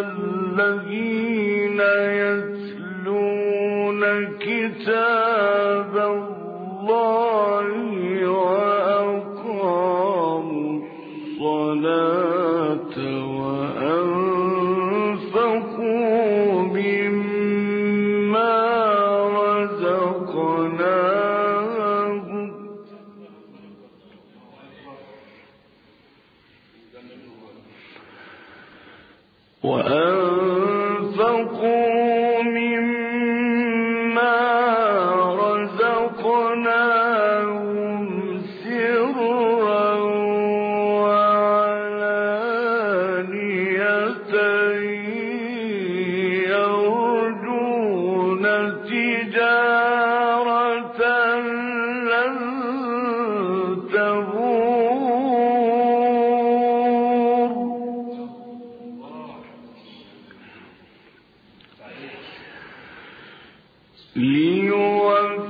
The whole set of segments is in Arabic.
الذين يتلون كتاب الله وأنفقوا ليوفيهم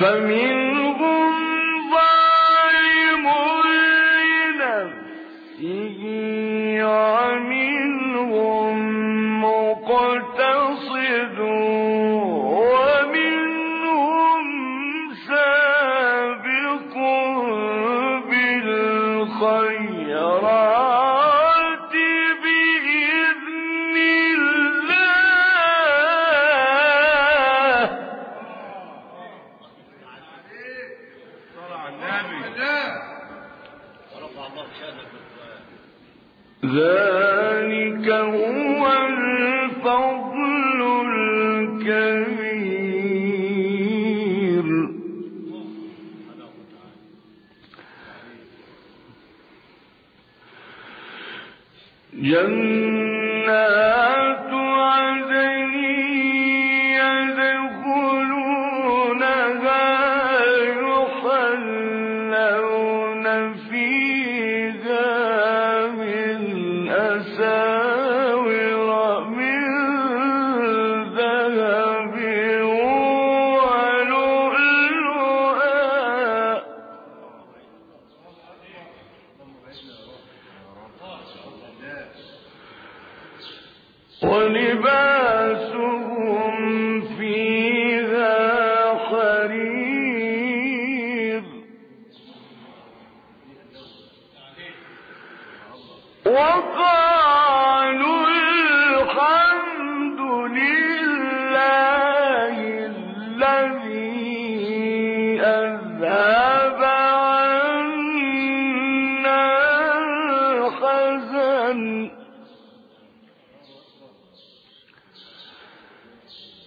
فمنهم ظالم لنفسه ومنهم مقتصد ومنهم سابق بالخيرات ذلك هو الفضل الكبير. جنات وقال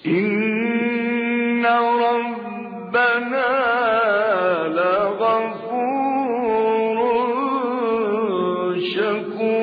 إن ربنا لغفور شكور